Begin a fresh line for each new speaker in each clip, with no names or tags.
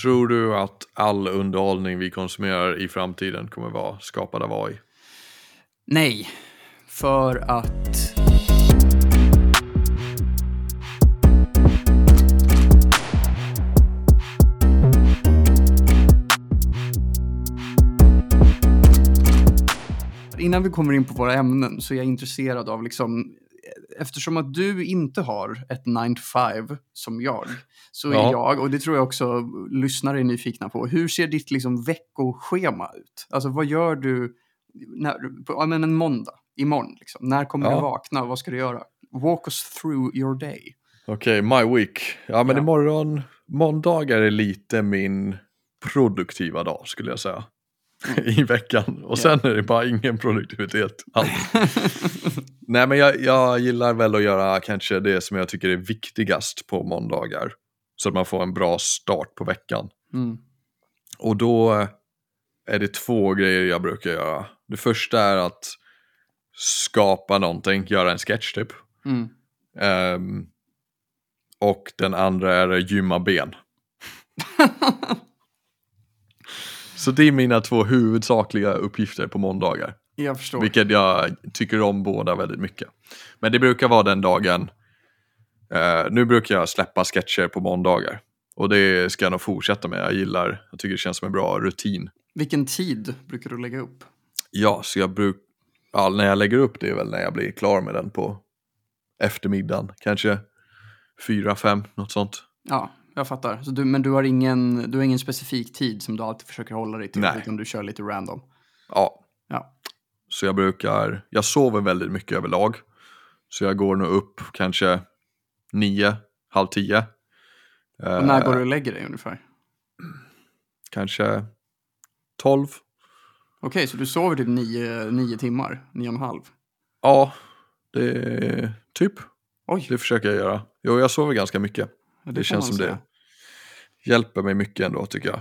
Tror du att all underhållning vi konsumerar i framtiden kommer vara skapad av AI?
Nej, för att... Innan vi kommer in på våra ämnen så är jag intresserad av liksom eftersom att du inte har ett 9 to 5 som jag, så är
Ja.
jag, och det tror jag också lyssnare är nyfikna på, hur ser ditt liksom veckoschema ut? Alltså vad gör du när, på men en måndag, imorgon? Liksom. När kommer
Ja.
du vakna och vad ska du göra? Walk us through your day.
Okej, my week. Ja, men
Ja.
imorgon, måndagar är lite min produktiva dag skulle jag säga. I veckan. Och sen är det bara ingen produktivitet alls. Nej, men jag, jag gillar väl att göra kanske det som jag tycker är viktigast på måndagar. Så att man får en bra start på veckan.
Mm.
Och då är det två grejer jag brukar göra. Det första är att skapa någonting, göra en sketch typ.
Mm.
Ehm, och den andra är gymma ben. Så det är mina två huvudsakliga uppgifter på måndagar.
Jag förstår.
Vilket jag tycker om båda väldigt mycket. Men det brukar vara den dagen. eh, nu brukar jag släppa sketcher på måndagar. Och det ska jag nog fortsätta med. Jag gillar, jag tycker det känns som en bra rutin.
Vilken tid brukar du lägga upp?
Ja, så jag brukar, ja, när jag lägger upp det är väl när jag blir klar med den på eftermiddagen. Kanske fyra, fem, något sånt.
Ja, jag fattar. Så du, men du har, ingen, du har ingen specifik tid som du alltid försöker hålla dig till,
Nej.
utan du kör lite random.
Ja,
Ja.
så jag brukar, jag sover väldigt mycket överlag. Så jag går nog upp kanske nio, halv tio.
Och när
Eh,
går du och lägger dig ungefär?
Kanske tolv.
Okej, så du sover typ nio, nio timmar, nio och en halv?
Ja, det är typ.
Oj,
Det försöker jag göra. Jo, jag sover ganska mycket. Det,
får
känns som
säga.
det hjälper mig mycket ändå tycker jag.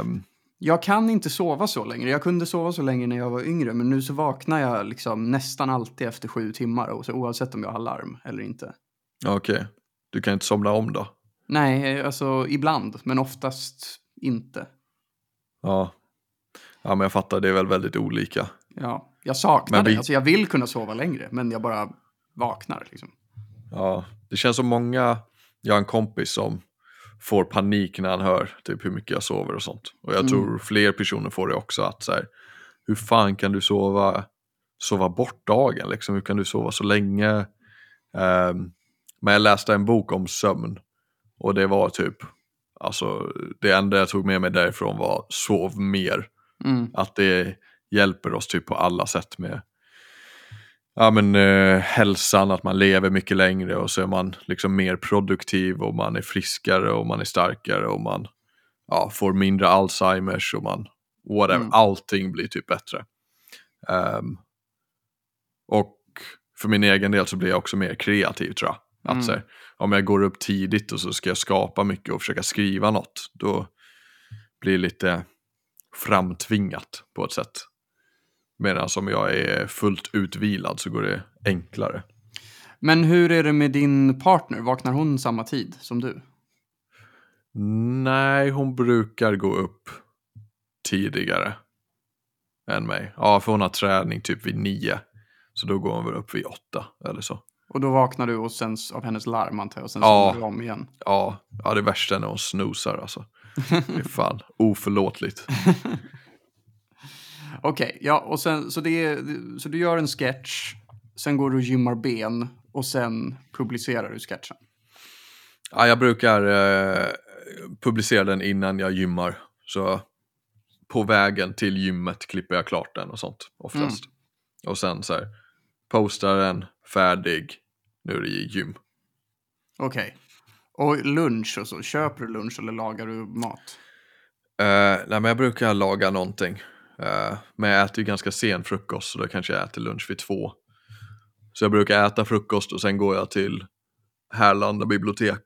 Ehm,
Jag kan inte sova så länge. Jag kunde sova så länge när jag var yngre, men nu så vaknar jag liksom nästan alltid efter sju timmar, och så, oavsett om jag har larm eller inte.
ja, Okej, du kan inte somna om då?
Nej, alltså ibland, men oftast inte.
Ja. ja, men jag fattar, det är väl väldigt olika.
Ja, jag saknar
Men vi-
det. Alltså jag vill kunna sova längre, men jag bara vaknar liksom.
Ja, det känns som många, jag har en kompis som får panik när han hör typ hur mycket jag sover och sånt. Och jag
Mm.
tror fler personer får det också att så här, hur fan kan du sova, sova bort dagen liksom? Hur kan du sova så länge? Ehm, men jag läste en bok om sömn och det var typ, alltså det enda jag tog med mig därifrån var sov mer.
Mm.
Att det hjälper oss typ på alla sätt med ja, men, eh, hälsan, att man lever mycket längre och så är man liksom mer produktiv och man är friskare och man är starkare och man ja, får mindre Alzheimers och man whatever,
Mm.
allting blir typ bättre. Ehm, och för min egen del så blir jag också mer kreativ tror jag. Att,
Mm.
här, om jag går upp tidigt och så ska jag skapa mycket och försöka skriva något, då blir det lite framtvingat på ett sätt. Medan om jag är fullt utvilad så går det enklare.
Men hur är det med din partner? Vaknar hon samma tid som du?
Nej, hon brukar gå upp tidigare än mig. Ja, för hon har träning typ vid nio. Så då går hon väl upp vid åtta eller så.
Och då vaknar du och sen av hennes larm antar jag, och sen
Ja.
du om igen.
Ja, ja det värsta är när hon snosar alltså. Det är fan oförlåtligt.
Okej, ja, och sen, så, det så du gör en sketch, sen går du och gymmar ben och sen publicerar du sketchen.
Ja, jag brukar eh, publicera den innan jag gymmar. Så på vägen till gymmet klipper jag klart den och sånt oftast. Och sen så här, postar den, färdig, nu är det gym.
Okej. Och lunch och så, köper du lunch eller lagar du mat?
Eh, nej, men jag brukar laga någonting. Eh, men jag äter ju ganska sen frukost så då kanske jag äter lunch vid två. Så jag brukar äta frukost och sen går jag till Härlanda bibliotek.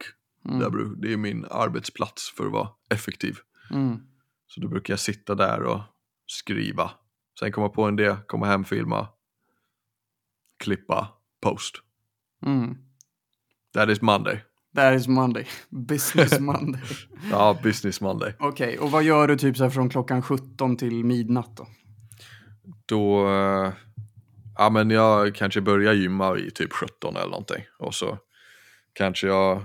Mm.
Där, det är min arbetsplats för att vara effektiv.
Mm.
Så då brukar jag sitta där och skriva. Sen komma på en idé, komma hem, filma, klippa, post.
Mm.
That is Monday.
That is Monday. Business Monday.
Ja, business Monday.
Okej, och vad gör du typ så här från klockan 17 till midnatt då?
Då, eh, ja men jag kanske börjar gymma i typ 17 eller någonting. Och så kanske jag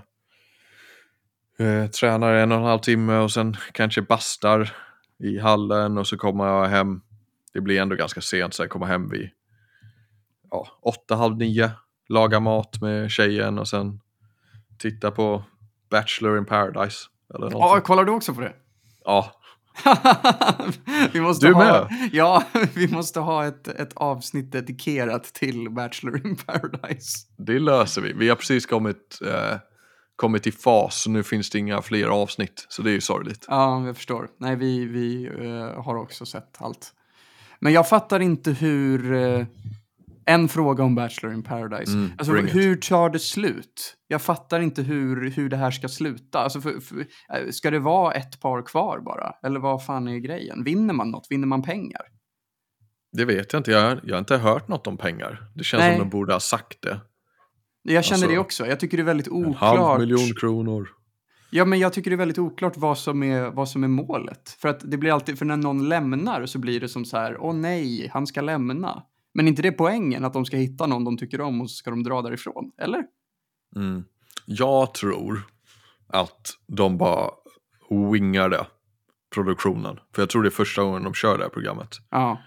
eh, tränar en och en halv timme och sen kanske bastar i hallen och så kommer jag hem. Det blir ändå ganska sent så jag kommer hem vid ja, åtta, halv nio. Lagar mat med tjejen och sen titta på Bachelor in Paradise. Eller något.
Ja, kollar du också på det?
ja,
vi måste
Du
ha,
med?
Ja, vi måste ha ett, ett avsnitt dedikerat till Bachelor in Paradise.
det löser vi. Vi har precis kommit, eh, kommit i fas så nu finns det inga fler avsnitt. Så det är ju sorgligt.
Ja, jag förstår. Nej, vi, vi eh, har också sett allt. Men jag fattar inte hur... eh, en fråga om Bachelor in Paradise.
Mm,
alltså, hur tar det slut? Jag fattar inte hur, hur det här ska sluta. Alltså, för, för, eh, ska det vara ett par kvar bara? Eller vad fan är grejen? Vinner man något? Vinner man pengar?
Det vet jag inte. Jag, jag har inte hört något om pengar. Det känns
Nej.
som de borde ha sagt det.
Jag känner
Alltså,
det också. Jag tycker det är väldigt
En halv
oklart.
miljon kronor.
Ja, men jag tycker det är väldigt oklart vad som är, vad som är målet. För att det blir alltid, för när någon lämnar så blir det som så här, åh nej, han ska lämna. Men inte det poängen att de ska hitta någon de tycker om och så ska de dra därifrån, eller?
Mm. Jag tror att de bara wingade produktionen. För jag tror det är första gången de kör det här programmet.
Ja,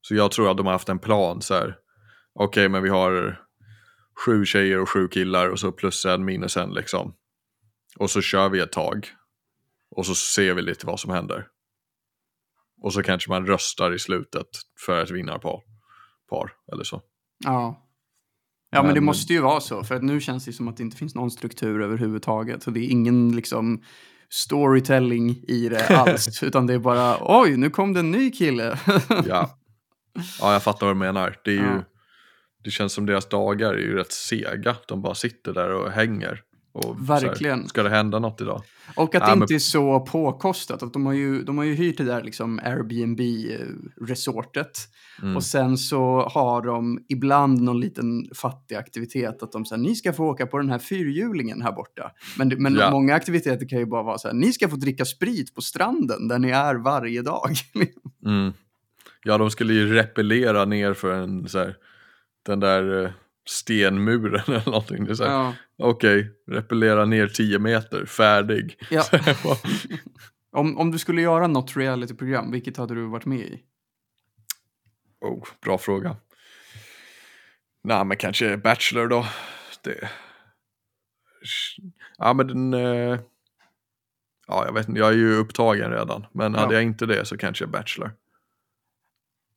Så jag tror att de har haft en plan så här. Okej, men vi har sju tjejer och sju killar och så plus en minus en liksom. Och så kör vi ett tag. Och så ser vi lite vad som händer. Och så kanske man röstar i slutet för ett vinnarpar. Par, eller så.
ja. Ja, men, det
Men-
måste ju vara så, för att nu känns det som att det inte finns någon struktur överhuvudtaget. Så det är ingen liksom storytelling i det alls, utan det är bara, oj, nu kom det en ny kille.
Ja. ja, jag fattar vad du menar. Det, är ju,
Ja.
det känns som deras dagar är ju rätt sega. De bara sitter där och hänger. Och så här,
Verkligen.
ska det hända något idag?
Och att
Ja,
det
men-
inte är så påkostat. Att de, har ju, de har ju hyrt det där liksom Airbnb-resortet.
Mm.
Och sen så har de ibland någon liten fattig aktivitet. Att de säger ni ska få åka på den här fyrhjulingen här borta. Men, det- men
Ja.
många aktiviteter kan ju bara vara så här. Ni ska få dricka sprit på stranden där ni är varje dag.
Mm. Ja, de skulle ju repellera ner för en så här, den där eh, stenmuren eller någonting. Det är så här,
ja.
Okej, repellera ner 10 meter, färdig.
Ja. Om, om du skulle göra något realityprogram, vilket hade du varit med i?
oh, bra fråga. Nej, men kanske Bachelor då. Det... Ja, men den... Eh... Ja, jag vet inte, jag är ju upptagen redan. Men hade
Ja.
jag inte det så kanske Bachelor.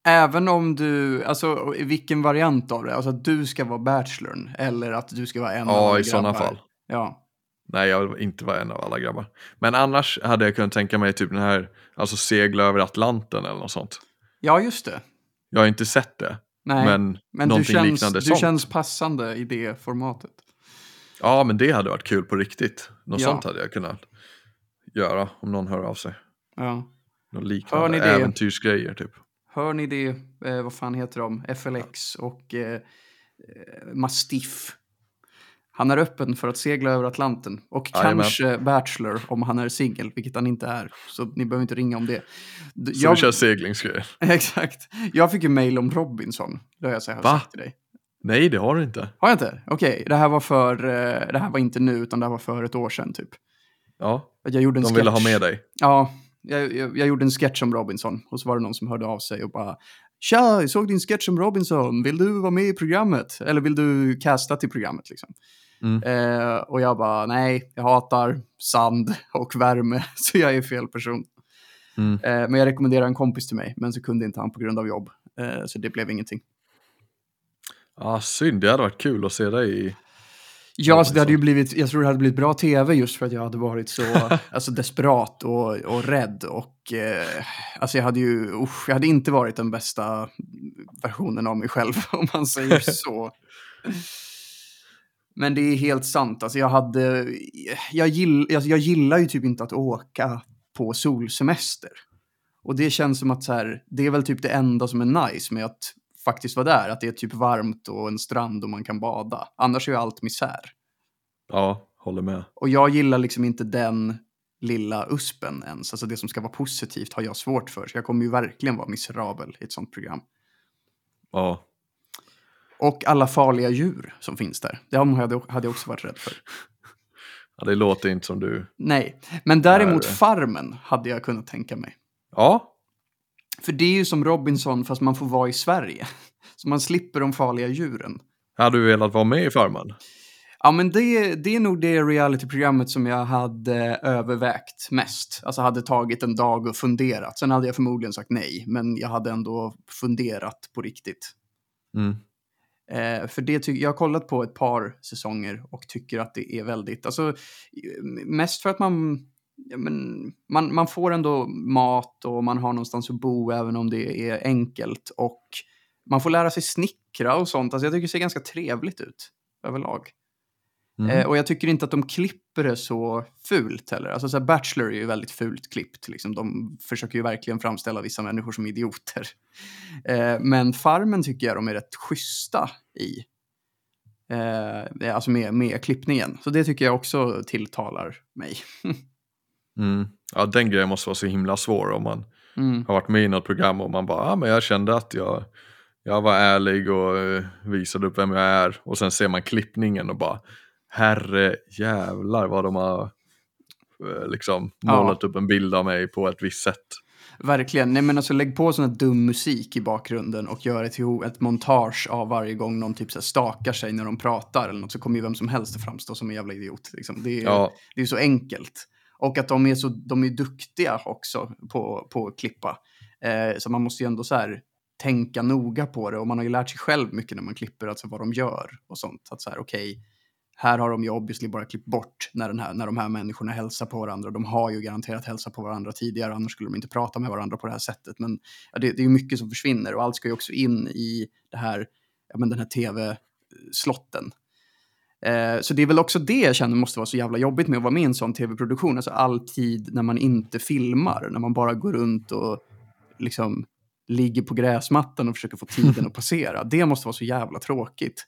Även om du, alltså vilken variant av det? Alltså att du ska vara bachelorn eller att du ska vara en av
Ja,
alla
i sådana
grabbar?
fall.
Ja.
Nej, jag vill inte vara en av alla grabbar. Men annars hade jag kunnat tänka mig typ den här, alltså segla över Atlanten eller något sånt.
ja, just det.
Jag har inte sett det,
Nej,
men,
men du känns,
liknande
du
sånt.
känns passande i det formatet.
Ja, men det hade varit kul på riktigt. Något
Ja.
sånt hade jag kunnat göra om någon hör av sig.
Ja.
Något liknande äventyrsgrejer typ.
Hör ni det? Eh, vad fan heter de? FLX och eh, eh, Mastiff. Han är öppen för att segla över Atlanten. Och
Jajamän.
kanske Bachelor om han är singel, vilket han inte är. Så ni behöver inte ringa om det.
Så du kör seglingsgrejer?
Exakt. Jag fick ju mail om Robinson. Det har jag sagt
Va?
till dig.
Nej, det har du inte.
Har jag inte? Okej, det här var för... eh, Det här var inte nu, utan det här var för ett år sedan typ.
Ja,
Jag gjorde en
de
sketch.
ville ha med dig.
Ja, jag, jag, jag gjorde en sketch om Robinson. Och så var det någon som hörde av sig och bara Tja, jag såg din sketch om Robinson. Vill du vara med i programmet? Eller vill du casta till programmet liksom?
Mm.
Eh, och jag bara, nej, jag hatar sand och värme, så jag är fel person.
Mm.
Eh, men jag rekommenderar en kompis till mig, men så kunde inte han på grund av jobb. Eh, så det blev ingenting.
Ja, synd. Det hade varit kul att se dig i...
Ja, alltså det hade ju blivit, jag tror det hade blivit bra tv just för att jag hade varit så alltså, desperat och, och rädd. Och eh, alltså jag hade ju, usch, jag hade inte varit den bästa versionen av mig själv om man säger så. Men det är helt sant, alltså jag hade, jag, gill, alltså jag gillar ju typ inte att åka på solsemester. Och det känns som att så här, det är väl typ det enda som är nice med att faktiskt vara där, att det är typ varmt och en strand och man kan bada. Annars är ju allt misär.
Ja, håller med.
Och jag gillar liksom inte den lilla uspen ens. Alltså det som ska vara positivt har jag svårt för. Så jag kommer ju verkligen vara miserabel i ett sånt program.
Ja,
Och alla farliga djur som finns där. Det hade jag också varit rädd för.
ja det låter inte som du...
Nej, men däremot. Farmen hade jag kunnat tänka mig.
Ja,
För det är ju som Robinson fast man får vara i Sverige. Så man slipper de farliga djuren.
hade du velat vara med i Farmen?
Ja, men det, det är nog det realityprogrammet som jag hade övervägt mest. Alltså hade tagit en dag och funderat. Sen hade jag förmodligen sagt nej, men jag hade ändå funderat på riktigt.
Mm.
Eh, för det jag har kollat på ett par säsonger och tycker att det är väldigt, alltså mest för att man, ja, men, man, man får ändå mat och man har någonstans att bo även om det är enkelt och man får lära sig snickra och sånt. Alltså jag tycker det ser ganska trevligt ut överlag.
Mm.
Eh, och jag tycker inte att de klipper det så fult heller. Alltså så Bachelor är ju väldigt fult klippt. Liksom. De försöker ju verkligen framställa vissa människor som idioter. Eh, men Farmen tycker jag de är rätt schyssta i. Eh, alltså med, med klippningen. Så det tycker jag också tilltalar mig.
Mm. Ja, den grejen måste vara så himla svår om man
Mm.
har varit med i något program och man bara, ja men jag kände att jag, jag var ärlig och eh, visade upp vem jag är. Och sen ser man klippningen och bara, herre jävlar vad de har eh, liksom
Ja.
målat upp en bild av mig på ett visst sätt.
Verkligen. Nej men alltså lägg på sån här dum musik i bakgrunden och gör ett, ett montage av varje gång någon typ så här stakar sig när de pratar eller något så kommer ju vem som helst att framstå som en jävla idiot. Liksom. Det, är,
Ja,
det är så enkelt. Och att de är så de är duktiga också på, på att klippa. Eh, så man måste ju ändå så här tänka noga på det och man har ju lärt sig själv mycket när man klipper, alltså vad de gör och sånt. Att så här, okej, här har de ju obviously bara klippt bort när, den här, när de här människorna hälsar på varandra. De har ju garanterat hälsat på varandra tidigare, annars skulle de inte prata med varandra på det här sättet. Men ja, det, det är ju mycket som försvinner och allt ska ju också in i det här, ja, men den här tv-slotten. Eh, så det är väl också det jag känner måste vara så jävla jobbigt med att vara med i en sån tv-produktion. Alltså all tid när man inte filmar, när man bara går runt och liksom ligger på gräsmattan och försöker få tiden att passera. Det måste vara så jävla tråkigt.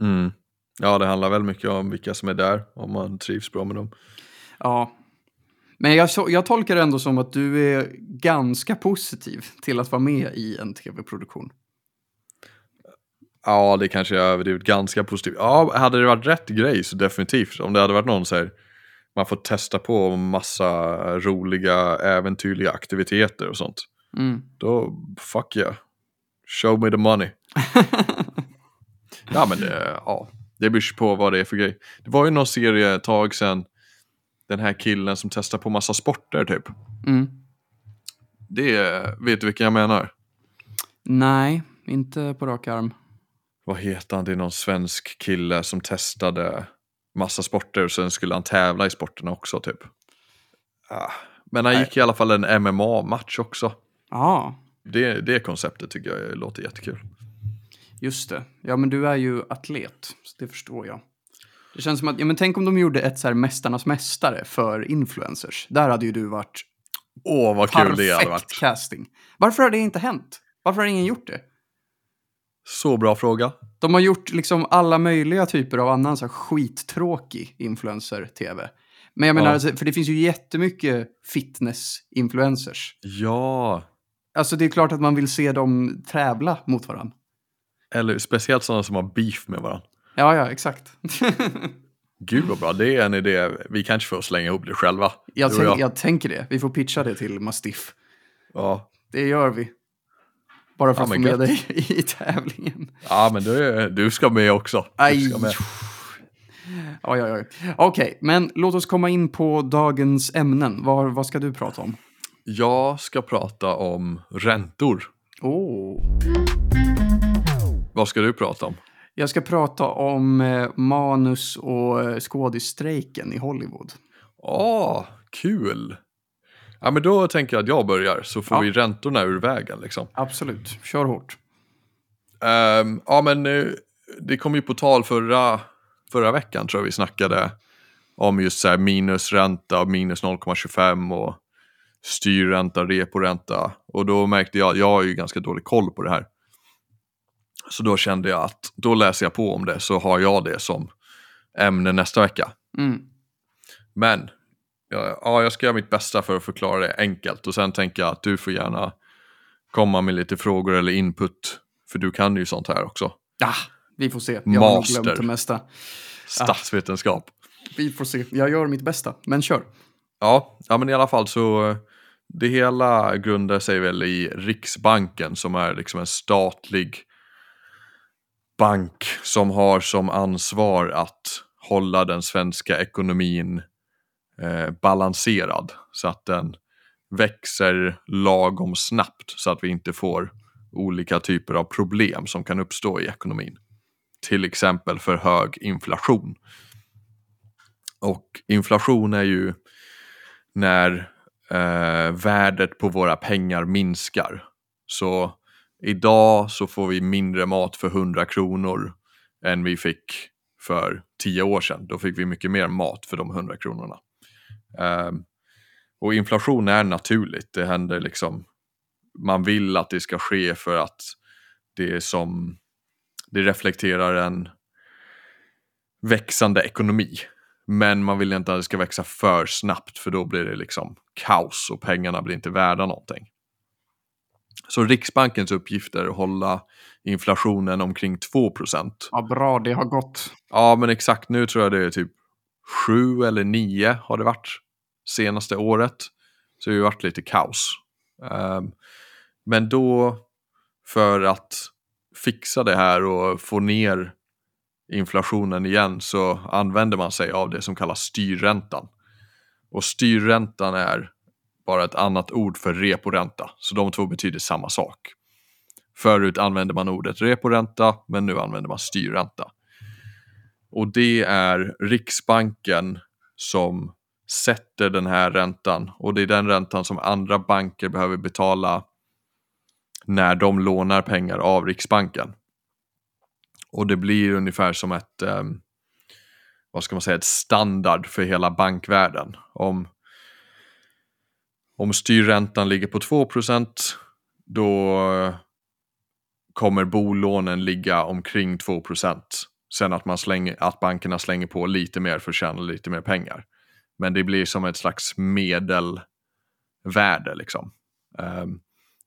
mm. ja, det handlar väl mycket om vilka som är där, om man trivs bra med dem.
Ja. Men jag, jag tolkar det ändå som att du är ganska positiv till att vara med i en tv-produktion.
Ja, det kanske jag överdrivit ganska positivt. Ja, hade det varit rätt grej så definitivt. Om det hade varit någon så här, man får testa på massa roliga äventyrliga aktiviteter och sånt.
Mm.
Då, fuck yeah. Show me the money. Ja, men det, ja, det beror på vad det är för grej. Det var ju någon serie ett tag sedan, den här killen som testar på massa sporter typ.
Mm.
Det, vet du vilken jag menar?
Nej, inte på rak arm.
Vad heter han? Det är någon svensk kille som testade massa sporter och sen skulle han tävla i sporterna också typ. Ah, Men han
Nej.
gick i alla fall en MMA-match också.
Ja,
Det, det konceptet tycker jag låter jättekul.
just det. Ja, men du är ju atlet, så det förstår jag. Det känns som att, ja men tänk om de gjorde ett så här Mästarnas Mästare för influencers. Där hade ju du varit
Åh, vad kul det hade varit.
casting. Varför har det inte hänt? Varför har ingen gjort det?
Så bra fråga.
De har gjort liksom alla möjliga typer av annan så här skittråkig influencer-tv. Men jag menar,
Ja.
alltså, för det finns ju jättemycket fitness-influencers.
Ja,
Alltså det är klart att man vill se dem tävla mot varandra.
eller speciellt sådana som har beef med varandra.
Ja, ja, exakt.
Gud vad bra, det är en idé. Vi kanske får slänga ihop det själva.
jag, tänk, jag tänker det. Vi får pitcha det till Mastiff.
Ja.
Det gör vi. Bara för
Ja,
att få med dig i tävlingen.
ja, men du, du ska med också. Du ska med.
Oj, oj, oj. Okej, men låt oss komma in på dagens ämnen. Vad, vad ska du prata om?
Jag ska prata om räntor.
Oh.
Vad ska du prata om?
Jag ska prata om eh, manus och eh, skådisstrejken i Hollywood.
Åh, kul! Ja, men då tänker jag att jag börjar, så får
Ja.
vi räntorna ur vägen liksom.
Absolut, kör hårt.
Ehm, ja, men eh, det kom ju på tal förra, förra veckan tror jag vi snackade om just så här minusränta, minus 0,25 och styrränta, reporänta. Och då märkte jag, jag har ju ganska dålig koll på det här. Så då kände jag att då läser jag på om det så har jag det som ämne nästa vecka.
Mm.
Men ja, ja, jag ska göra mitt bästa för att förklara det enkelt och sen tänker jag att du får gärna komma med lite frågor eller input. För du kan ju sånt här också.
Ja, vi får se. Jag har
Master.
glömt det mesta.
Statsvetenskap.
Vi får se. Jag gör mitt bästa, men kör.
Ja, ja, men i alla fall så det hela grundar sig väl i Riksbanken som är liksom en statlig bank som har som ansvar att hålla den svenska ekonomin eh, balanserad så att den växer lagom snabbt så att vi inte får olika typer av problem som kan uppstå i ekonomin. Till exempel för hög inflation. Och inflation är ju när eh, värdet på våra pengar minskar. Så idag så får vi mindre mat för 100 kronor än vi fick för 10 år sedan. Då fick vi mycket mer mat för de 100 kronorna. Ehm, och inflation är naturligt, det händer liksom, man vill att det ska ske för att det är som, det reflekterar en växande ekonomi. Men man vill inte att det ska växa för snabbt för då blir det liksom kaos och pengarna blir inte värda någonting. Så Riksbankens uppgift är att hålla inflationen omkring 2%
Ja, bra, det har gått.
Ja, men exakt nu tror jag det är typ 7 eller 9 har det varit senaste året. Så det har ju varit lite kaos. Ehm, men då för att fixa det här och få ner inflationen igen så använder man sig av det som kallas styrräntan. Och styrräntan är bara ett annat ord för reporänta, så de två betyder samma sak. Förut använde man ordet reporänta, men nu använder man styrränta. Och det är Riksbanken som sätter den här räntan och det är den räntan som andra banker behöver betala när de lånar pengar av Riksbanken. Och det blir ungefär som ett, eh, vad ska man säga, ett standard för hela bankvärlden. Om, om styrräntan ligger på 2% då kommer bolånen ligga omkring 2% Sen att, man slänger, att bankerna slänger på lite mer för att tjäna lite mer pengar. Men det blir som ett slags medelvärde liksom. Um,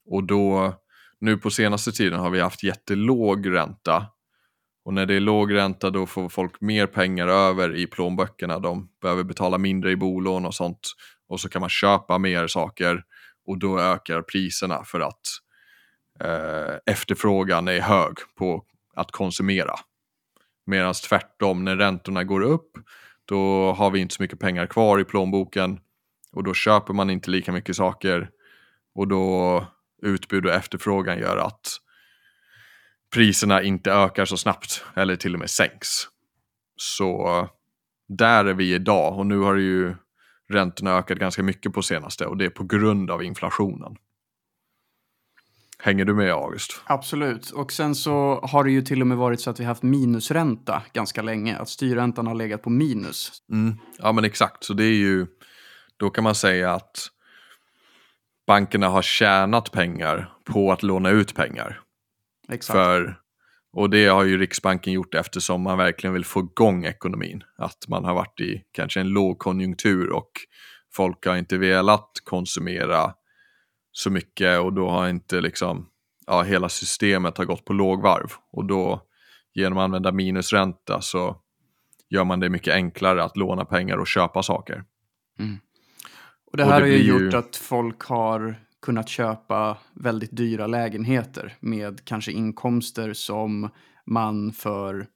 och då, nu på senaste tiden har vi haft jättelåg ränta. Och när det är låg ränta då får folk mer pengar över i plånböckerna. De behöver betala mindre i bolån och sånt. Och så kan man köpa mer saker och då ökar priserna för att eh, efterfrågan är hög på att konsumera. Medan tvärtom, när räntorna går upp, då har vi inte så mycket pengar kvar i plånboken och då köper man inte lika mycket saker och då utbud och efterfrågan gör att priserna inte ökar så snabbt eller till och med sänks. Så där är vi idag och nu har ju räntorna ökat ganska mycket på senaste och det är på grund av inflationen. Hänger du med August?
Absolut. Och sen så har det ju till och med varit så att vi haft minusränta ganska länge. Att styrräntan har legat på minus.
Mm. Ja men exakt, så det är ju, då kan man säga att bankerna har tjänat pengar på att låna ut pengar.
Exakt.
För, och det har ju Riksbanken gjort eftersom man verkligen vill få igång ekonomin. Att man har varit i kanske en lågkonjunktur och folk har inte velat konsumera så mycket och då har inte liksom, ja hela systemet har gått på lågvarv. Och då genom att använda minusränta så gör man det mycket enklare att låna pengar och köpa saker.
Och det
och
här
det
har ju
blir ju-
gjort att folk har kunnat köpa väldigt dyra lägenheter med kanske inkomster som man för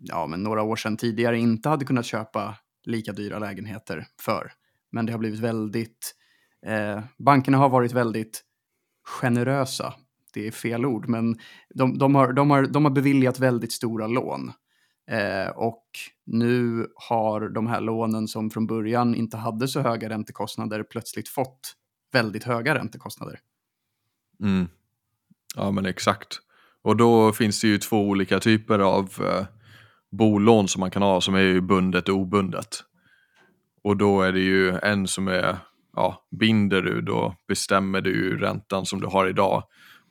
ja, men några år sedan tidigare inte hade kunnat köpa lika dyra lägenheter för. Men det har blivit väldigt, eh, bankerna har varit väldigt generösa. Det är fel ord, men de, de, har, de, har, de har beviljat väldigt stora lån. Eh, och nu har de här lånen som från början inte hade så höga räntekostnader plötsligt fått väldigt höga räntekostnader.
Mm. Ja men exakt. Och då finns det ju två olika typer av eh, bolån som man kan ha som är ju bundet och obundet. Och då är det ju en som är, ja, binder du då bestämmer du räntan som du har idag.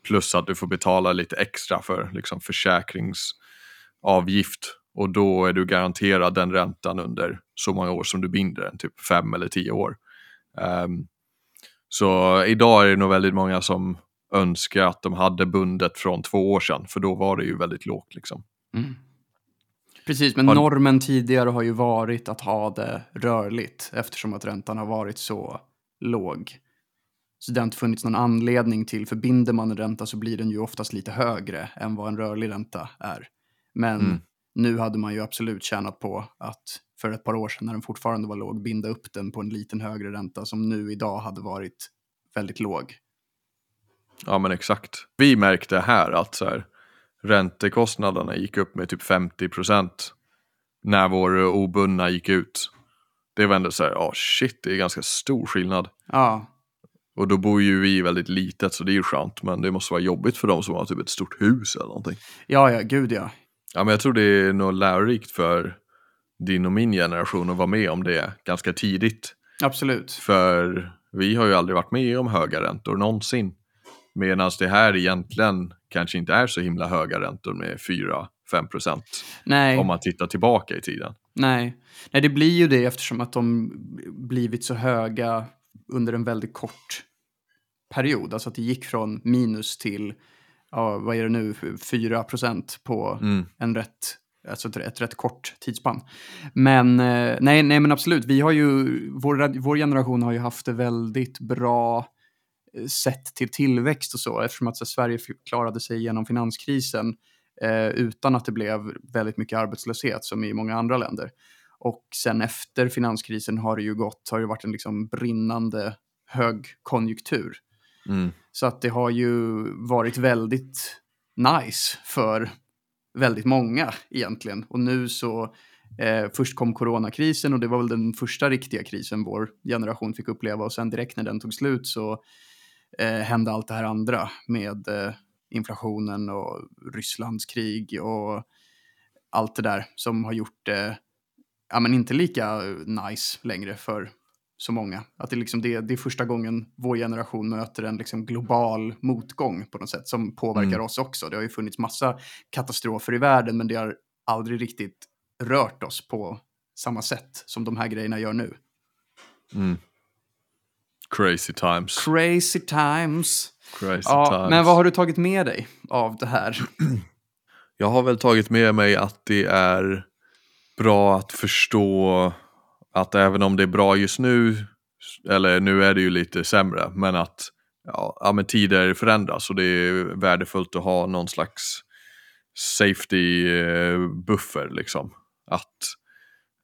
Plus att du får betala lite extra för liksom försäkringsavgift Och då är du garanterad den räntan under så många år som du binder den, typ fem eller tio år. Um, så idag är det nog väldigt många som önskar att de hade bundet från två år sedan, för då var det ju väldigt lågt. Liksom.
Mm. Precis, men
Har-
normen tidigare har ju varit att ha det rörligt eftersom att räntan har varit så låg. Så det har inte funnits någon anledning till, för binder man en ränta så blir den ju oftast lite högre än vad en rörlig ränta är. Men
Mm.
nu hade man ju absolut tjänat på att för ett par år sedan när den fortfarande var låg binda upp den på en liten högre ränta som nu idag hade varit väldigt låg.
Ja men exakt. Vi märkte här att så här, räntekostnaderna gick upp med typ 50% när vår obundna gick ut. Det var ändå så här, ja shit, det är ganska stor skillnad.
Ja,
Och då bor ju vi väldigt litet så det är ju skönt, men det måste vara jobbigt för dem som har typ ett stort hus eller någonting.
ja, ja, gud ja.
Ja men jag tror det är nog lärorikt för din och min generation att vara med om det ganska tidigt.
Absolut.
För vi har ju aldrig varit med om höga räntor någonsin. Medan det här egentligen kanske inte är så himla höga räntor med 4-5%
Nej.
om man tittar tillbaka i tiden.
Nej. Nej, det blir ju det eftersom att de blivit så höga under en väldigt kort period. Alltså att det gick från minus till, ja, vad är det nu, 4 procent på
Mm.
en rätt, alltså ett, ett rätt kort tidsspann. Men eh, nej, nej, men absolut, vi har ju, vår, vår generation har ju haft det väldigt bra eh, sett till tillväxt och så, eftersom att så, Sverige klarade sig genom finanskrisen eh, utan att det blev väldigt mycket arbetslöshet som i många andra länder. Och sen efter finanskrisen har det ju gått, har det varit en liksom brinnande högkonjunktur.
Mm.
Så att det har ju varit väldigt nice för väldigt många egentligen. Och nu så, eh, först kom coronakrisen och det var väl den första riktiga krisen vår generation fick uppleva. Och sen direkt när den tog slut så eh, hände allt det här andra med eh, inflationen och Rysslands krig och allt det där som har gjort det, ja men inte lika nice längre för så många. Att det, liksom det, det är första gången vår generation möter en liksom global motgång på något sätt som påverkar
Mm.
oss också. Det har ju funnits massa katastrofer i världen men det har aldrig riktigt rört oss på samma sätt som de här grejerna gör nu.
Mm. Crazy times.
Crazy times.
Crazy
Ja, men vad har du tagit med dig av det här?
Jag har väl tagit med mig att det är bra att förstå att även om det är bra just nu, eller nu är det ju lite sämre, men att ja, men tider förändras och det är värdefullt att ha någon slags safety eh, buffer liksom. Att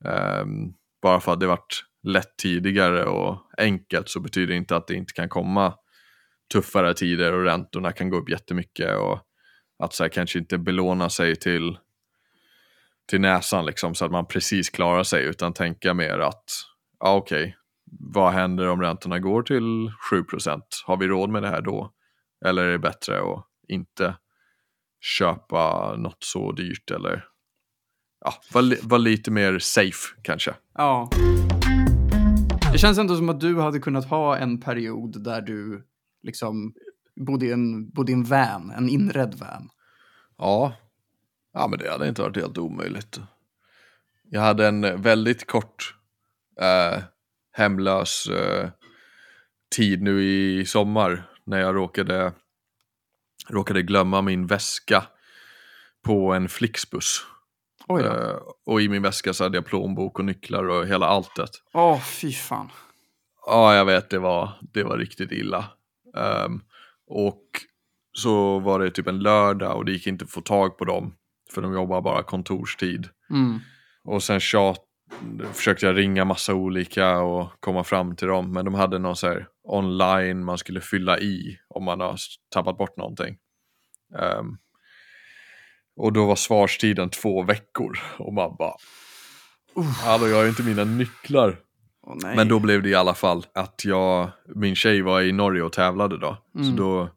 ehm, bara för att det varit lätt tidigare och enkelt så betyder det inte att det inte kan komma tuffare tider och räntorna kan gå upp jättemycket och att så här, kanske inte belåna sig till, till näsan liksom, så att man precis klarar sig utan tänka mer att ja, okej, vad händer om räntorna går till 7%? Har vi råd med det här då? Eller är det bättre att inte köpa något så dyrt eller ja, vara li- vara lite mer safe kanske.
Ja. Det känns ändå som att du hade kunnat ha en period där du liksom bodde i en, bodde i en van, en inredd van.
Ja. ja, men det hade inte varit helt omöjligt. Jag hade en väldigt kort eh, hemlös eh, tid nu i sommar när jag råkade, råkade glömma min väska på en Flixbus.
Oj då.
Eh, och i min väska så hade jag plånbok och nycklar och hela alltet.
Åh, fy fan.
Ja, jag vet, det var, det var riktigt illa. Ehm, och så var det typ en lördag och det gick inte att få tag på dem. För de jobbar bara kontorstid.
Mm.
Och sen tjat, försökte jag ringa massa olika och komma fram till dem. Men de hade någon så här online man skulle fylla i om man har tappat bort någonting. Ehm, och då var svarstiden två veckor. Och man bara, hallå jag har ju inte mina nycklar.
Nej.
Men då blev det i alla fall att jag, min tjej var i Norge och tävlade då. Så
Mm.
då,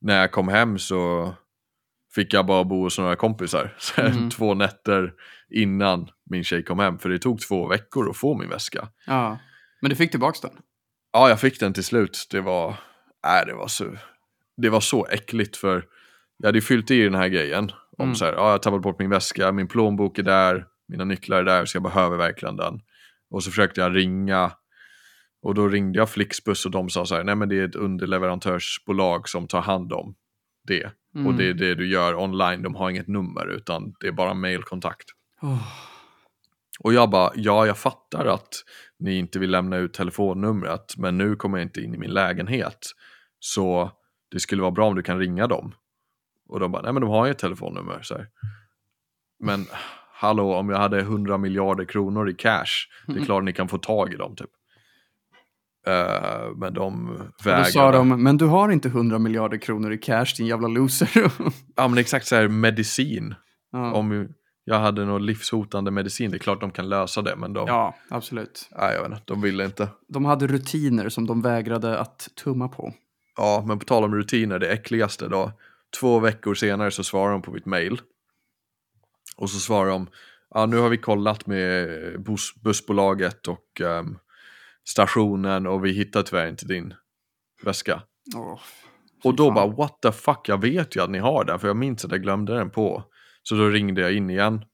när jag kom hem så fick jag bara bo hos några kompisar. Så
Mm.
Två nätter innan min tjej kom hem. För det tog två veckor att få min väska.
Ja. Men du fick tillbaka den?
Ja, jag fick den till slut. Det var, äh, det var, så, det var så äckligt för jag hade ju fyllt i den här grejen. Om
Mm.
så här, ja, jag tappat bort min väska, min plånbok är där, mina nycklar är där, så jag behöver verkligen den. Och så försökte jag ringa. Och då ringde jag Flixbus och de sa så här, nej men det är ett underleverantörsbolag som tar hand om det.
Mm.
Och det är det du gör online, de har inget nummer utan det är bara mailkontakt.
Åh.
Och jag bara, ja jag fattar att ni inte vill lämna ut telefonnumret men nu kommer jag inte in i min lägenhet. Så det skulle vara bra om du kan ringa dem. Och de bara, nej men de har ju ett telefonnummer. Så här. Men hallå, om jag hade 100 miljarder kronor i cash, det är
Mm.
klart ni kan få tag i dem typ. Eh, men de vägrade.
Då sa de, men du har inte 100 miljarder kronor i cash din jävla loser.
Ja men exakt så här medicin.
ja.
Om jag hade någon livshotande medicin, det är klart de kan lösa det. Men de,
ja, absolut.
nej, jag vet inte, de ville inte.
De hade rutiner som de vägrade att tumma på.
Ja, men på tal om rutiner, det äckligaste då. Två veckor senare så svarar de på mitt mail. Och så svarar de, ja nu har vi kollat med bus bussbolaget och ehm, stationen och vi hittar tyvärr inte din väska.
Åh,
Och då
fan.
bara what the fuck, jag vet ju att ni har den för jag minns att jag glömde den på. Så då ringde jag in igen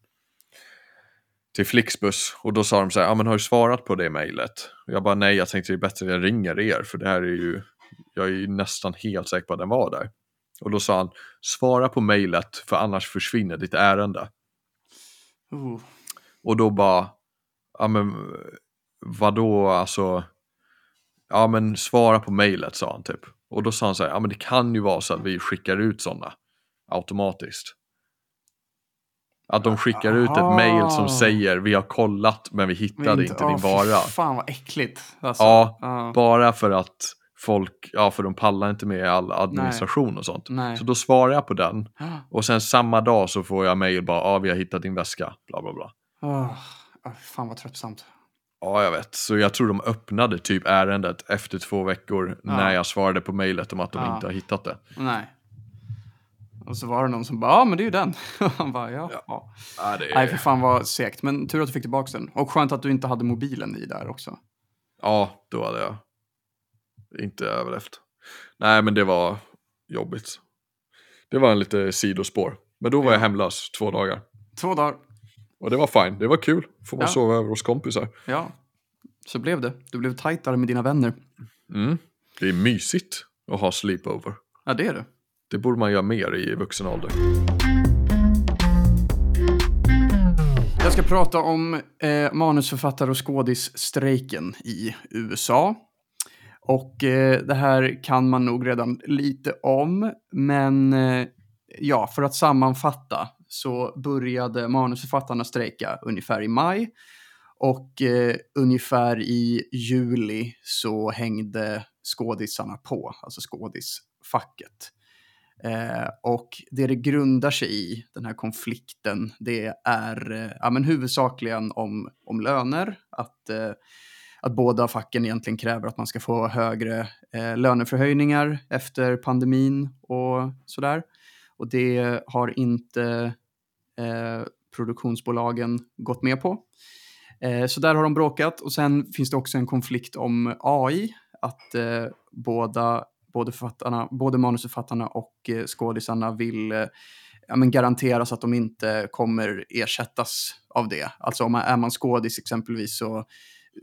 till Flixbus och då sa de så här, ja men har du svarat på det mejlet? Jag bara nej, jag tänkte det är bättre att jag ringer er för det här är ju, jag är ju nästan helt säker på att den var där. Och då sa han, svara på mejlet för annars försvinner ditt ärende.
Oh.
Och då bara, ja men vadå alltså, ja men svara på mejlet sa han typ. Och då sa han så här, ja men det kan ju vara så att vi skickar ut sådana automatiskt. Att de skickar ut ett
Ah.
mejl som säger vi har kollat men vi hittade
Men
inte
åh,
din vara.
Fan vad äckligt. Alltså,
Ja,
ja.
Bara för att folk, ja för de pallar inte med all administration och sånt.
Nej.
Så då svarar jag på den
Ah.
och sen samma dag så får jag mejl bara, ja vi har hittat din väska, bla bla bla.
Åh, fan vad tröttsamt.
Ja, jag vet. Så jag tror de öppnade typ ärendet efter två veckor
Ja.
när jag svarade på mejlet om att de
Ja.
inte har hittat det.
Nej. Och så var det någon som bara, ja men det är ju den. Han bara, ja. ja.
Ja, det
Nej för fan vad segt. Men tur att du fick tillbaka den. Och skönt att du inte hade mobilen i där också.
ja, då hade jag inte överlevt. Nej, men det var jobbigt. Det var en lite sidospår. Men då var jag hemlös två dagar.
Två dagar.
Och det var fine, det var kul. Får man
Ja.
sova över hos kompisar.
Ja. Så blev det. Du blev tajtare med dina vänner.
Mm. Det är mysigt att ha sleepover.
Ja det är det.
Det borde man göra mer i vuxen ålder.
Jag ska prata om eh, manusförfattare och skådisstrejken i USA. Och eh, det här kan man nog redan lite om, men eh, ja, för att sammanfatta så började manusförfattarna strejka ungefär i maj och eh, ungefär i juli så hängde skådisarna på, alltså skådisfacket. Eh, och det det grundar sig i, den här konflikten, det är eh, ja, men huvudsakligen om, om löner. Att, eh, att båda facken egentligen kräver att man ska få högre eh, löneförhöjningar efter pandemin och sådär. Och det har inte eh, produktionsbolagen gått med på. Eh, så där har de bråkat och sen finns det också en konflikt om AI. Att eh, båda, både, författarna, både manusförfattarna och eh, skådisarna vill eh, ja, men garanteras att de inte kommer ersättas av det. Alltså om man, är man skådis exempelvis så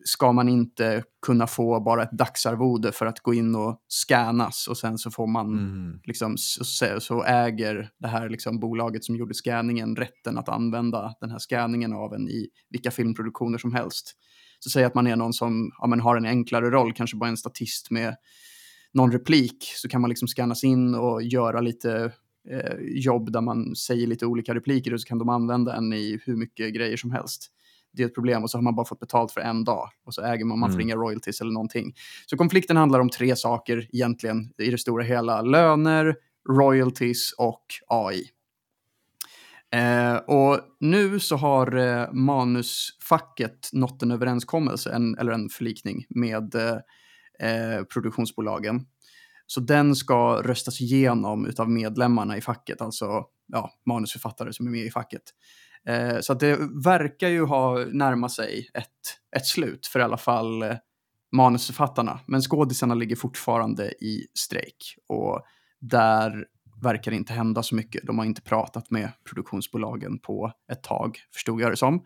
ska man inte kunna få bara ett dagsarvode för att gå in och scannas och sen så får man
Mm.
liksom, så, så äger det här liksom, bolaget som gjorde scanningen rätten att använda den här scanningen av en i vilka filmproduktioner som helst. Så säg att man är någon som ja, men har en enklare roll, kanske bara en statist med någon replik, så kan man liksom scannas in och göra lite eh, jobb där man säger lite olika repliker och så kan de använda en i hur mycket grejer som helst. Det är ett problem och så har man bara fått betalt för en dag och så äger man, man får
Mm.
inga royalties eller någonting. Så konflikten handlar om tre saker egentligen i det stora hela. Löner, royalties och AI. Eh, och nu så har eh, manusfacket nått en överenskommelse, en, eller en förlikning med eh, eh, produktionsbolagen. Så den ska röstas igenom av medlemmarna i facket, alltså ja, manusförfattare som är med i facket. Eh, så det verkar ju ha närmat sig ett, ett slut för i alla fall eh, manusförfattarna. Men skådisarna ligger fortfarande i strejk och där verkar inte hända så mycket. De har inte pratat med produktionsbolagen på ett tag, förstod jag det som.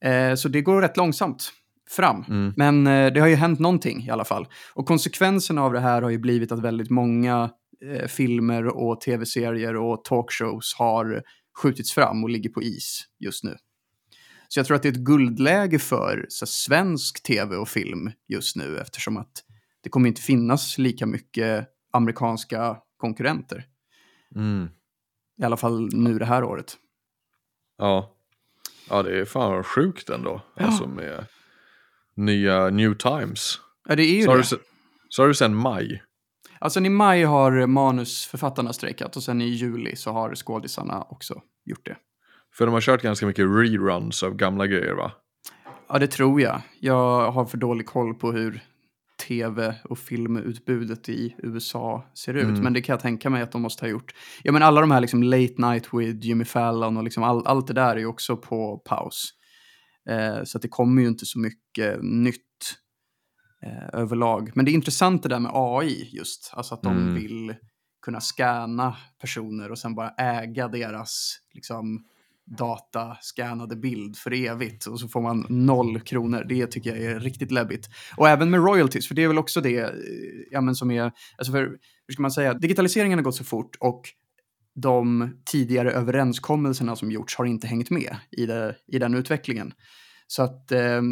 Eh, så det går rätt långsamt fram.
Mm.
Men eh, det har ju hänt någonting i alla fall. Och konsekvenserna av det här har ju blivit att väldigt många eh, filmer och tv-serier och talkshows har skjutits fram och ligger på is just nu. Så jag tror att det är ett guldläge för så, svensk tv och film just nu eftersom att det kommer inte finnas lika mycket amerikanska konkurrenter.
Mm.
I alla fall nu det här året.
Ja. ja, det är fan sjukt ändå.
Ja.
Alltså med nya New Times.
Ja, det är ju
Så har,
det.
du, se- så har du sen maj.
Alltså i maj har manusförfattarna strejkat och sen i juli så har skådisarna också gjort det.
För de har kört ganska mycket reruns av gamla grejer va?
Ja, det tror jag. Jag har för dålig koll på hur tv och filmutbudet i USA ser ut.
Mm.
Men det kan jag tänka mig att de måste ha gjort. Ja, men alla de här liksom Late Night with Jimmy Fallon och liksom all, allt det där är ju också på paus. Eh, så att det kommer ju inte så mycket nytt eh, överlag. Men det är intressant det där med AI just. Alltså att de
Mm.
vill kunna scanna personer och sen bara äga deras liksom, dataskannade bild för evigt och så får man noll kronor. Det tycker jag är riktigt läbbigt. Och även med royalties, för det är väl också det eh, ja, men som är, alltså för, hur ska man säga, digitaliseringen har gått så fort och de tidigare överenskommelserna som gjorts har inte hängt med i, det, i den utvecklingen. Så att eh,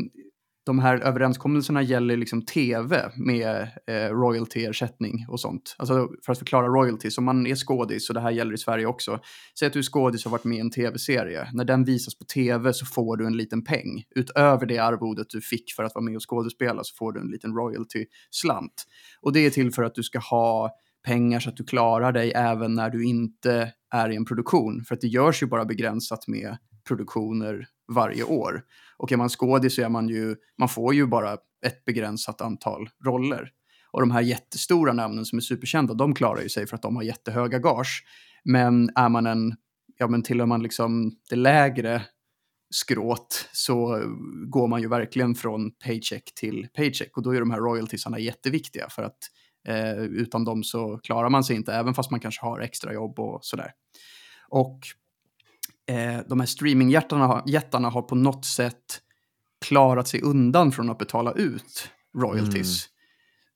de här överenskommelserna gäller liksom tv med eh, royaltyersättning och sånt. Alltså för att förklara royalties, om man är skådis, och det här gäller i Sverige också. Säg att du är skådis och har varit med i en tv-serie. När den visas på tv så får du en liten peng. Utöver det arvodet du fick för att vara med och skådespela så får du en liten royalty-slant. Och det är till för att du ska ha pengar så att du klarar dig även när du inte är i en produktion. För att det görs ju bara begränsat med produktioner varje år. Och är man skådis så är man ju, man får ju bara ett begränsat antal roller. Och de här jättestora namnen som är superkända, de klarar ju sig för att de har jättehöga gage. Men är man en, ja men tillhör man liksom det lägre skråt så går man ju verkligen från paycheck till paycheck. Och då är de här royaltiesarna jätteviktiga för att eh, utan dem så klarar man sig inte, även fast man kanske har extra jobb och sådär. Och eh, de här streamingjättarna jättarna har på något sätt klarat sig undan från att betala ut royalties.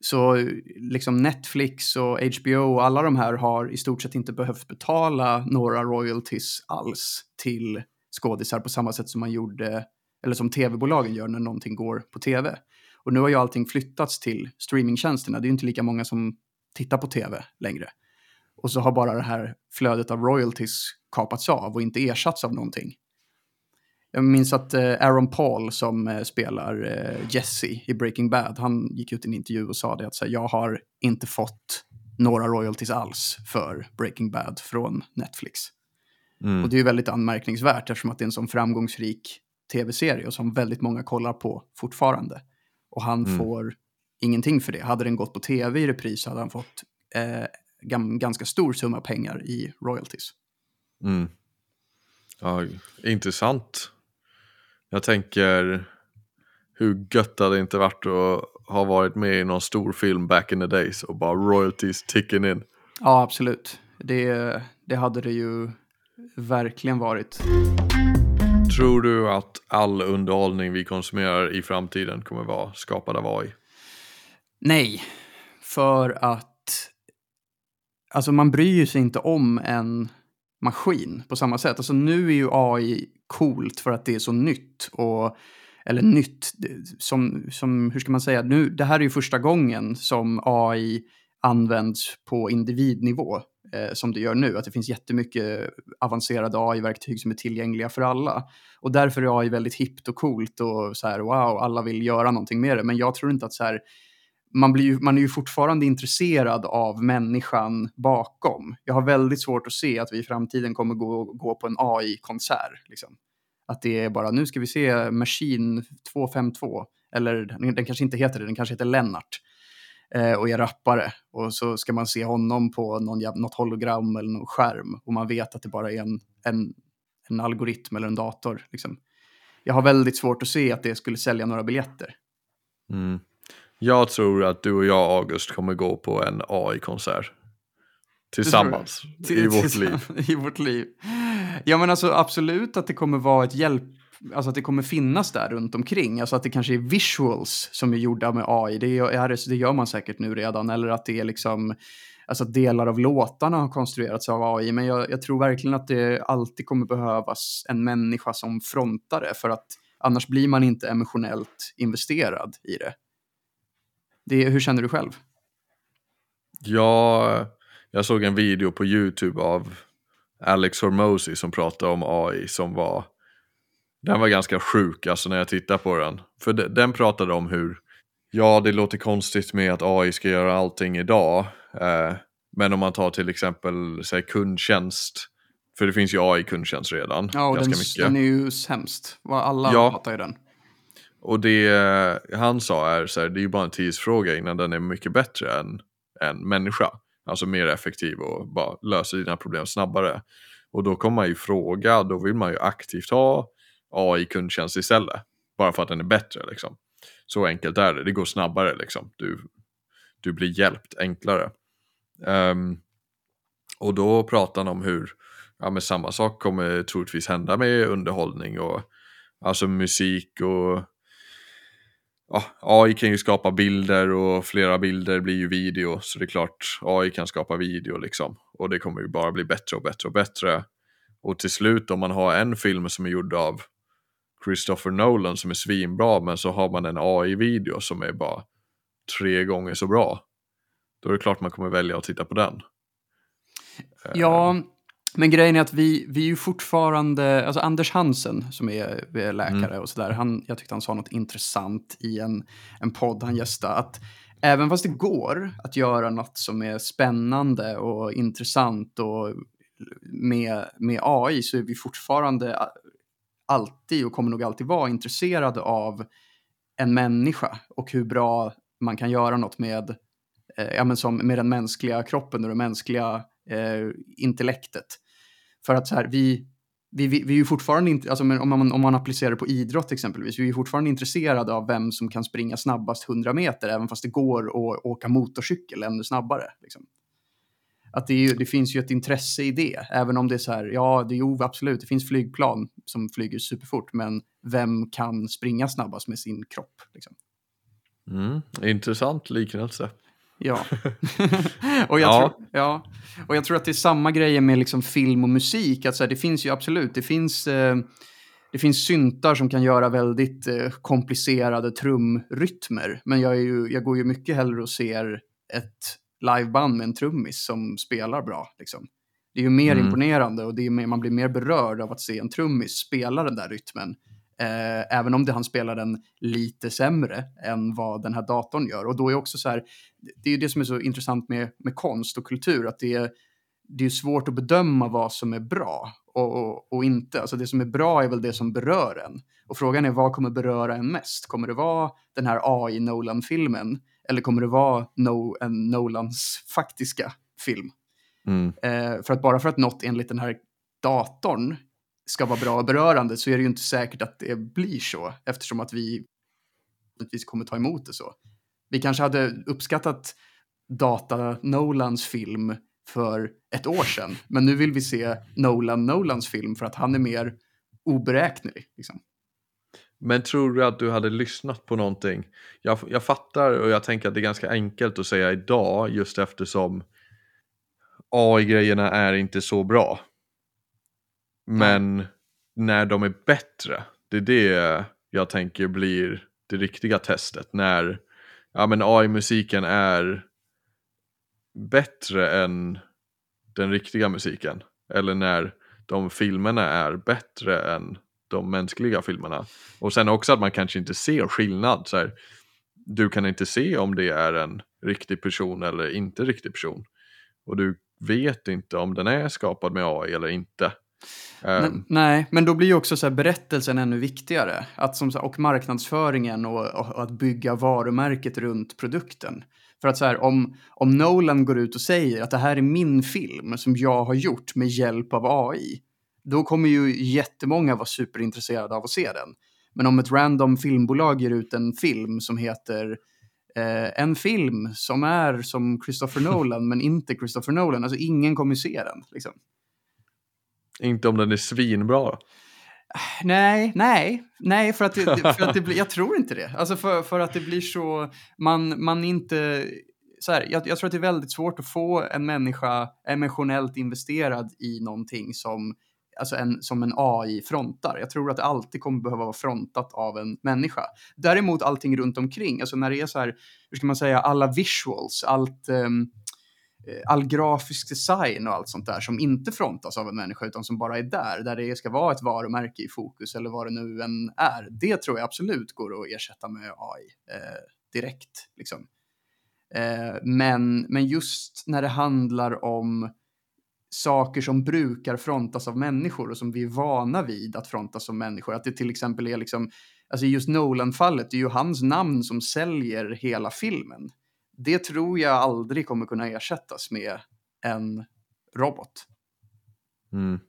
Så liksom Netflix och HBO och alla de här har i stort sett inte behövt betala några royalties alls till skådisar på samma sätt som man gjorde, eller som tv-bolagen gör när någonting går på tv. Och nu har ju allting flyttats till streamingtjänsterna. Det är ju inte lika många som tittar på tv längre. Och så har bara det här flödet av royalties kapats av och inte ersatts av någonting. Jag minns att eh, Aaron Paul som eh, spelar eh, Jesse i Breaking Bad, han gick ut i en intervju och sa det att så här, jag har inte fått några royalties alls för Breaking Bad från Netflix.
Mm.
Och det är ju väldigt anmärkningsvärt eftersom att det är en sån framgångsrik tv-serie och som väldigt många kollar på fortfarande. Och han
Mm.
får ingenting för det. Hade den gått på tv i repris hade han fått eh, ganska stor summa pengar i royalties.
Mm. Ja, intressant. Jag tänker hur gött hade det inte varit att ha varit med i någon stor film back in the days och bara royalties ticking in.
Ja, absolut. Det, det hade det ju verkligen varit.
Tror du att all underhållning vi konsumerar i framtiden kommer vara skapad av AI?
Nej, för att alltså man bryr sig inte om en maskin på samma sätt. Alltså nu är ju AI coolt för att det är så nytt och eller nytt, som, som hur ska man säga, nu, det här är ju första gången som AI används på individnivå eh, som det gör nu. Att det finns jättemycket avancerade AI-verktyg som är tillgängliga för alla. Och därför är AI väldigt hippt och coolt och så här wow, alla vill göra någonting med det. Men jag tror inte att så här, man, blir ju, man är ju fortfarande intresserad av människan bakom. Jag har väldigt svårt att se att vi i framtiden kommer gå, gå på en AI-konsert. Liksom. Att det är bara, nu ska vi se Machine 252, eller den, kanske inte heter det, den kanske heter Lennart eh, och är rappare. Och så ska man se honom på någon, något hologram eller någon skärm och man vet att det bara är en, en, en algoritm eller en dator. Liksom. Jag har väldigt svårt att se att det skulle sälja några biljetter.
Mm. Jag tror att du och jag, August, kommer gå på en AI-konsert. tillsammans i vårt liv.
I vårt liv. Ja, men alltså absolut att det kommer vara ett hjälp, alltså att det kommer finnas där runt omkring. Alltså att det kanske är visuals som är gjorda med AI, det, är, det gör man säkert nu redan. Eller att det är liksom, alltså att delar av låtarna har konstruerats av AI. Men jag, jag tror verkligen att det alltid kommer behövas en människa som frontare för att annars blir man inte emotionellt investerad i det. Det hur känner du själv?
Ja, jag såg en video på YouTube av Alex Hormozy som pratade om AI som var den var ganska sjuk alltså när jag tittade på den. För den pratade om hur, ja det låter konstigt med att AI ska göra allting idag. Eh, men om man tar till exempel säg, kundtjänst, för det finns ju AI-kundtjänst redan.
Ja, och
ganska
den,
mycket.
den är ju sämst. Alla
Ja.
hatar ju den.
Och det han sa är så här, det är ju bara en tidsfråga innan den är mycket bättre än en människa. Alltså mer effektiv och bara löser dina problem snabbare. Och då kommer man ju fråga, då vill man ju aktivt ha AI-kundtjänst istället. Bara för att den är bättre liksom. Så enkelt är det, det går snabbare liksom. Du, du blir hjälpt enklare. Um, och då pratar han om hur, ja men samma sak kommer troligtvis hända med underhållning och alltså musik och ja, AI kan ju skapa bilder och flera bilder blir ju video. Så det är klart, AI kan skapa video liksom. Och det kommer ju bara bli bättre och bättre och bättre. Och till slut om man har en film som är gjord av Christopher Nolan som är svinbra men så har man en AI-video som är bara tre gånger så bra. Då är det klart man kommer välja att titta på den.
Ja, men grejen är att vi, vi är ju fortfarande, alltså Anders Hansen som är, är läkare och sådär, han, jag tyckte han sa något intressant i en, en podd han gästade, att även fast det går att göra något som är spännande och intressant och med, med AI så är vi fortfarande alltid och kommer nog alltid vara intresserade av en människa och hur bra man kan göra något med, eh, ja, men som med den mänskliga kroppen och det mänskliga eh, intellektet. För att så här, vi, vi, vi, vi är ju fortfarande inte, alltså, om, man, om man applicerar det på idrott exempelvis, vi är ju fortfarande intresserade av vem som kan springa snabbast 100 meter, även fast det går att åka motorcykel ännu snabbare. Liksom. Att det, är ju, det finns ju ett intresse i det, även om det är så här, ja, det är ju absolut, det finns flygplan som flyger superfort, men vem kan springa snabbast med sin kropp? Liksom?
Mm, intressant liknelse.
Ja. och, jag
Ja.
Tror, ja. och jag tror att det är samma grejer med liksom film och musik. Att så här, det finns ju absolut, det finns, eh, det finns syntar som kan göra väldigt eh, komplicerade trumrytmer. Men jag, är ju, jag går ju mycket hellre och ser ett liveband med en trummis som spelar bra. Liksom. Det är ju mer
Mm.
imponerande och det är mer, man blir mer berörd av att se en trummis spela den där rytmen. Eh, även om det, han spelar den lite sämre än vad den här datorn gör. Och då är också så här, det är det som är så intressant med, med konst och kultur, att det är, det är svårt att bedöma vad som är bra och, och, och inte. Alltså det som är bra är väl det som berör en. Och frågan är vad kommer beröra en mest? Kommer det vara den här AI Nolan-filmen? Eller kommer det vara no, en Nolans faktiska film?
Mm.
Eh, för att bara för att något enligt den här datorn ska vara bra och berörande så är det ju inte säkert att det blir så eftersom att vi naturligtvis kommer ta emot det så. Vi kanske hade uppskattat data Nolans film för ett år sedan, men nu vill vi se Nolan Nolans film för att han är mer oberäknelig. Liksom.
Men tror du att du hade lyssnat på någonting? Jag, jag fattar och jag tänker att det är ganska enkelt att säga idag just eftersom AI-grejerna är inte så bra. Men när de är bättre, det är det jag tänker blir det riktiga testet. När ja, men AI-musiken är bättre än den riktiga musiken. Eller när de filmerna är bättre än de mänskliga filmerna. Och sen också att man kanske inte ser skillnad. Så här, du kan inte se om det är en riktig person eller inte riktig person. Och du vet inte om den är skapad med AI eller inte. Ehm,
nej, men då blir ju också så här berättelsen ännu viktigare. Att som, och marknadsföringen och, och, och att bygga varumärket runt produkten. För att så här, om, om Nolan går ut och säger att det här är min film som jag har gjort med hjälp av AI, då kommer ju jättemånga vara superintresserade av att se den. Men om ett random filmbolag ger ut en film som heter eh, en film som är som Christopher Nolan men inte Christopher Nolan. Alltså ingen kommer se den. Liksom.
Inte om den är svinbra.
Nej, nej, nej, för att, det, för att det blir, jag tror inte det. Alltså för, för att det blir så, man, man inte, så här, jag, jag tror att det är väldigt svårt att få en människa emotionellt investerad i någonting som, alltså en, som en AI frontar. Jag tror att det alltid kommer behöva vara frontat av en människa. Däremot allting runt omkring, alltså när det är så här, hur ska man säga, alla visuals, allt, um, Eh, all grafisk design och allt sånt där som inte frontas av en människa utan som bara är där, där det ska vara ett varumärke i fokus eller vad det nu än är. Det tror jag absolut går att ersätta med AI eh, direkt. Liksom. Eh, men, men just när det handlar om saker som brukar frontas av människor och som vi är vana vid att frontas av människor. Att det till exempel är liksom, alltså just Nolan-fallet, det är ju hans namn som säljer hela filmen. Det tror jag aldrig kommer kunna ersättas med en robot.
Mm.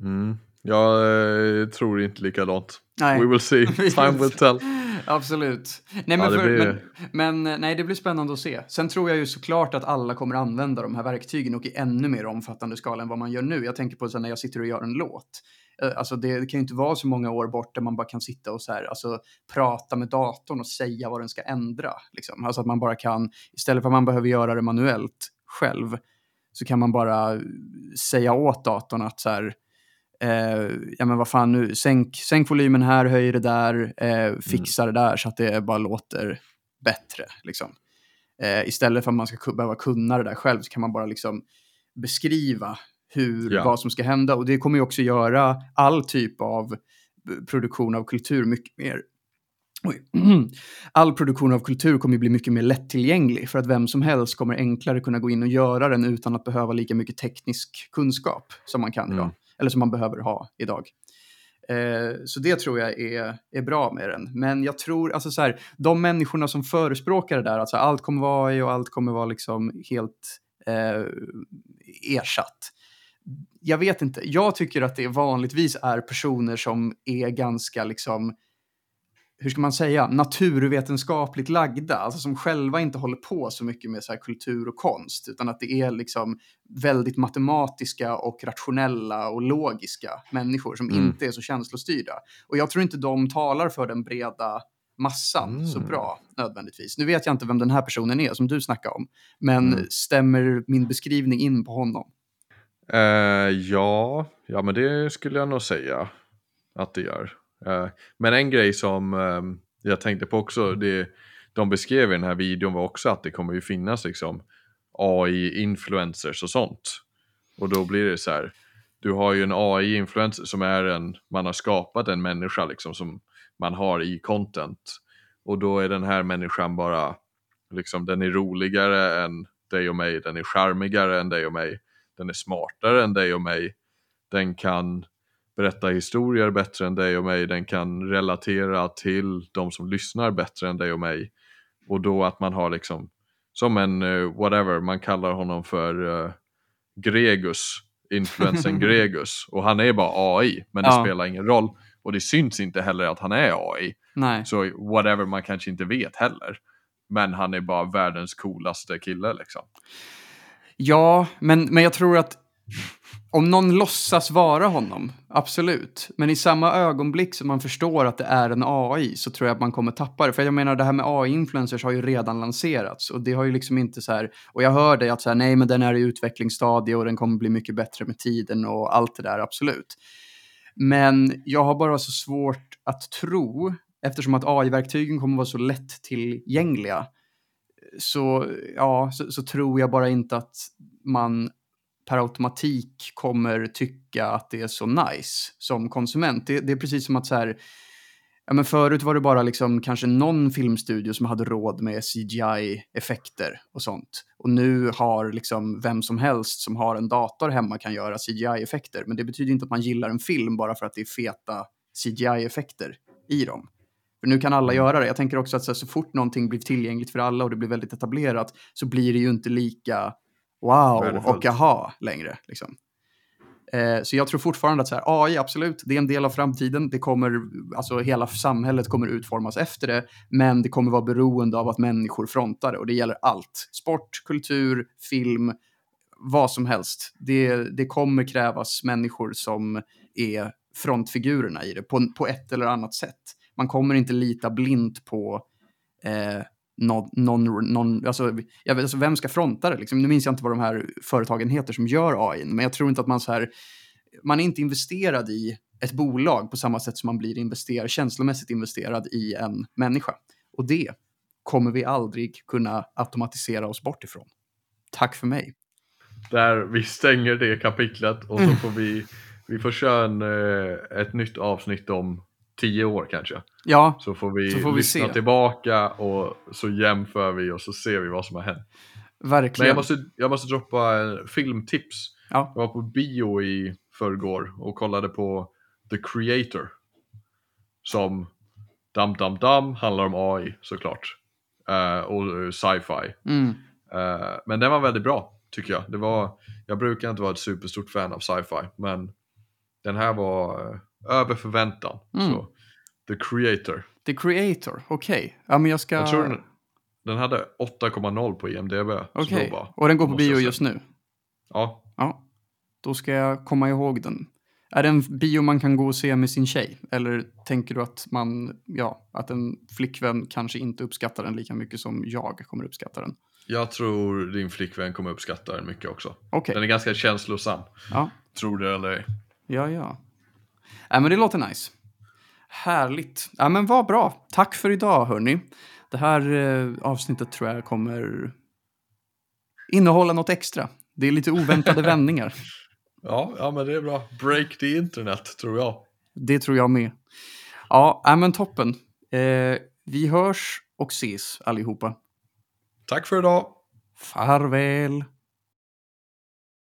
Mm. Jag eh, tror inte likadant.
Nej.
We will see. Time will tell.
Absolut. Nej, men,
Ja,
för,
blir-
men, men nej, det blir spännande att se. Sen tror jag ju såklart att alla kommer använda de här verktygen och i ännu mer omfattande skala än vad man gör nu. Jag tänker på så när jag sitter och gör en låt. Eh, Alltså det, kan ju inte vara så många år bort där man bara kan sitta och så här, alltså, prata med datorn och säga vad den ska ändra. Liksom. Alltså att man bara kan, istället för att man behöver göra det manuellt själv, så kan man bara säga åt datorn att så här, eh, ja men vad fan nu, sänk, sänk volymen här, höj det där, eh, fixa det där så att det bara låter bättre. Liksom. Eh, istället för att man ska behöva kunna det där själv så kan man bara liksom beskriva hur,
Ja.
vad som ska hända. Och det kommer ju också göra all typ av eh, produktion av kultur mycket mer. All produktion av kultur kommer ju bli mycket mer lättillgänglig för att vem som helst kommer enklare kunna gå in och göra den utan att behöva lika mycket teknisk kunskap som man kan idag.
Mm.
Eller som man behöver ha idag. Eh, så det tror jag är, är bra med den. Men jag tror, alltså så här, de människorna som förespråkar det där, alltså allt kommer vara AI och allt kommer vara liksom helt eh, ersatt. Jag vet inte, jag tycker att det vanligtvis är personer som är ganska liksom hur ska man säga, naturvetenskapligt lagda, alltså som själva inte håller på så mycket med så här kultur och konst, utan att det är liksom väldigt matematiska och rationella och logiska människor som
Mm.
inte är så känslostyrda. Och jag tror inte de talar för den breda massan så
Mm.
bra nödvändigtvis. Nu vet jag inte vem den här personen är som du snackar om, men
Mm.
stämmer min beskrivning in på honom?
Uh, ja, ja, men det skulle jag nog säga att det gör. Uh, men en grej som ehm, jag tänkte på också, det de beskrev i den här videon var också att det kommer ju finnas liksom AI-influencers och sånt. Och då blir det så här, du har ju en AI-influencer som är en, man har skapat en människa liksom som man har i content. Och då är den här människan bara, liksom den är roligare än dig och mig, den är charmigare än dig och mig, den är smartare än dig och mig, den kan berätta historier bättre än dig och mig, den kan relatera till de som lyssnar bättre än dig och mig. Och då att man har liksom, som en eh, whatever, man kallar honom för eh, Gregus, influensen Gregus. Och han är bara AI, men det
Ja.
spelar ingen roll. Och det syns inte heller att han är AI.
Nej.
Så whatever, man kanske inte vet heller. Men han är bara världens coolaste kille liksom.
Ja, men, men jag tror att om någon låtsas vara honom, absolut. Men i samma ögonblick som man förstår att det är en AI så tror jag att man kommer tappa det. För jag menar, det här med AI-influencers har ju redan lanserats och det har ju liksom inte så här, och jag hör dig att så här, nej men den är i utvecklingsstadie och den kommer bli mycket bättre med tiden och allt det där, absolut. Men jag har bara så svårt att tro, eftersom att AI-verktygen kommer vara så lättillgängliga, så, ja, så, så tror jag bara inte att man per automatik kommer tycka att det är så nice som konsument. Det, det är precis som att så här, ja men förut var det bara liksom kanske någon filmstudio som hade råd med CGI-effekter och sånt. Och nu har liksom vem som helst som har en dator hemma kan göra CGI-effekter. Men det betyder inte att man gillar en film bara för att det är feta CGI-effekter i dem. För nu kan alla göra det. Jag tänker också att så, här, så fort någonting blir tillgängligt för alla och det blir väldigt etablerat så blir det ju inte lika wow och aha längre. Liksom. Eh, så jag tror fortfarande att så här, AI, absolut, det är en del av framtiden. Det kommer, alltså hela samhället kommer utformas efter det, men det kommer vara beroende av att människor frontar det och det gäller allt. Sport, kultur, film, vad som helst. Det, det kommer krävas människor som är frontfigurerna i det på, på ett eller annat sätt. Man kommer inte lita blint på eh, någon, någon, någon alltså, jag vet, alltså, vem ska fronta det? Liksom? Nu minns jag inte vad de här företagen heter som gör AI, men jag tror inte att man så här, man är inte investerad i ett bolag på samma sätt som man blir investerad, känslomässigt investerad i en människa. Och det kommer vi aldrig kunna automatisera oss bort ifrån. Tack för mig.
Där vi stänger det kapitlet och så får vi, vi får köra en, eh, ett nytt avsnitt om tio år kanske.
Ja,
Så får vi,
Så får vi
lyssna
se.
tillbaka och så jämför vi och så ser vi vad som har hänt. Men
verkligen.
jag måste, jag måste droppa en filmtips.
Ja.
Jag var på bio i förrgår och kollade på The Creator. Som Dum Dum Dum handlar om AI såklart. Eh, och sci-fi.
Mm.
Eh, men den var väldigt bra tycker jag. Det var, jag brukar inte vara ett superstort fan av sci-fi. Men den här var eh, över förväntan.
Mm.
Så, The Creator.
The Creator, okej. Ja, men jag ska...
Jag tror den, den hade 8,0 på IMDB.
Okej,
bara,
och den går på bio just nu?
Ja,
Ja, då ska jag komma ihåg den. Är det en bio man kan gå och se med sin tjej? Eller tänker du att man, ja, att en flickvän kanske inte uppskattar den lika mycket som jag kommer uppskatta den?
jag tror din flickvän kommer uppskatta den mycket också.
Okej,
Den är ganska känslosam.
ja,
Tror det eller ej.
ja, ja. Ja, men det låter nice. Härligt. Ja, men vad bra. Tack för idag, hörni. Det här eh, avsnittet tror jag kommer innehålla något extra. Det är lite oväntade vändningar.
Ja, ja, men det är bra. Break the internet, tror jag.
Det tror jag med. Ja, ja, men toppen. Eh, vi hörs och ses allihopa.
Tack för idag.
Farväl.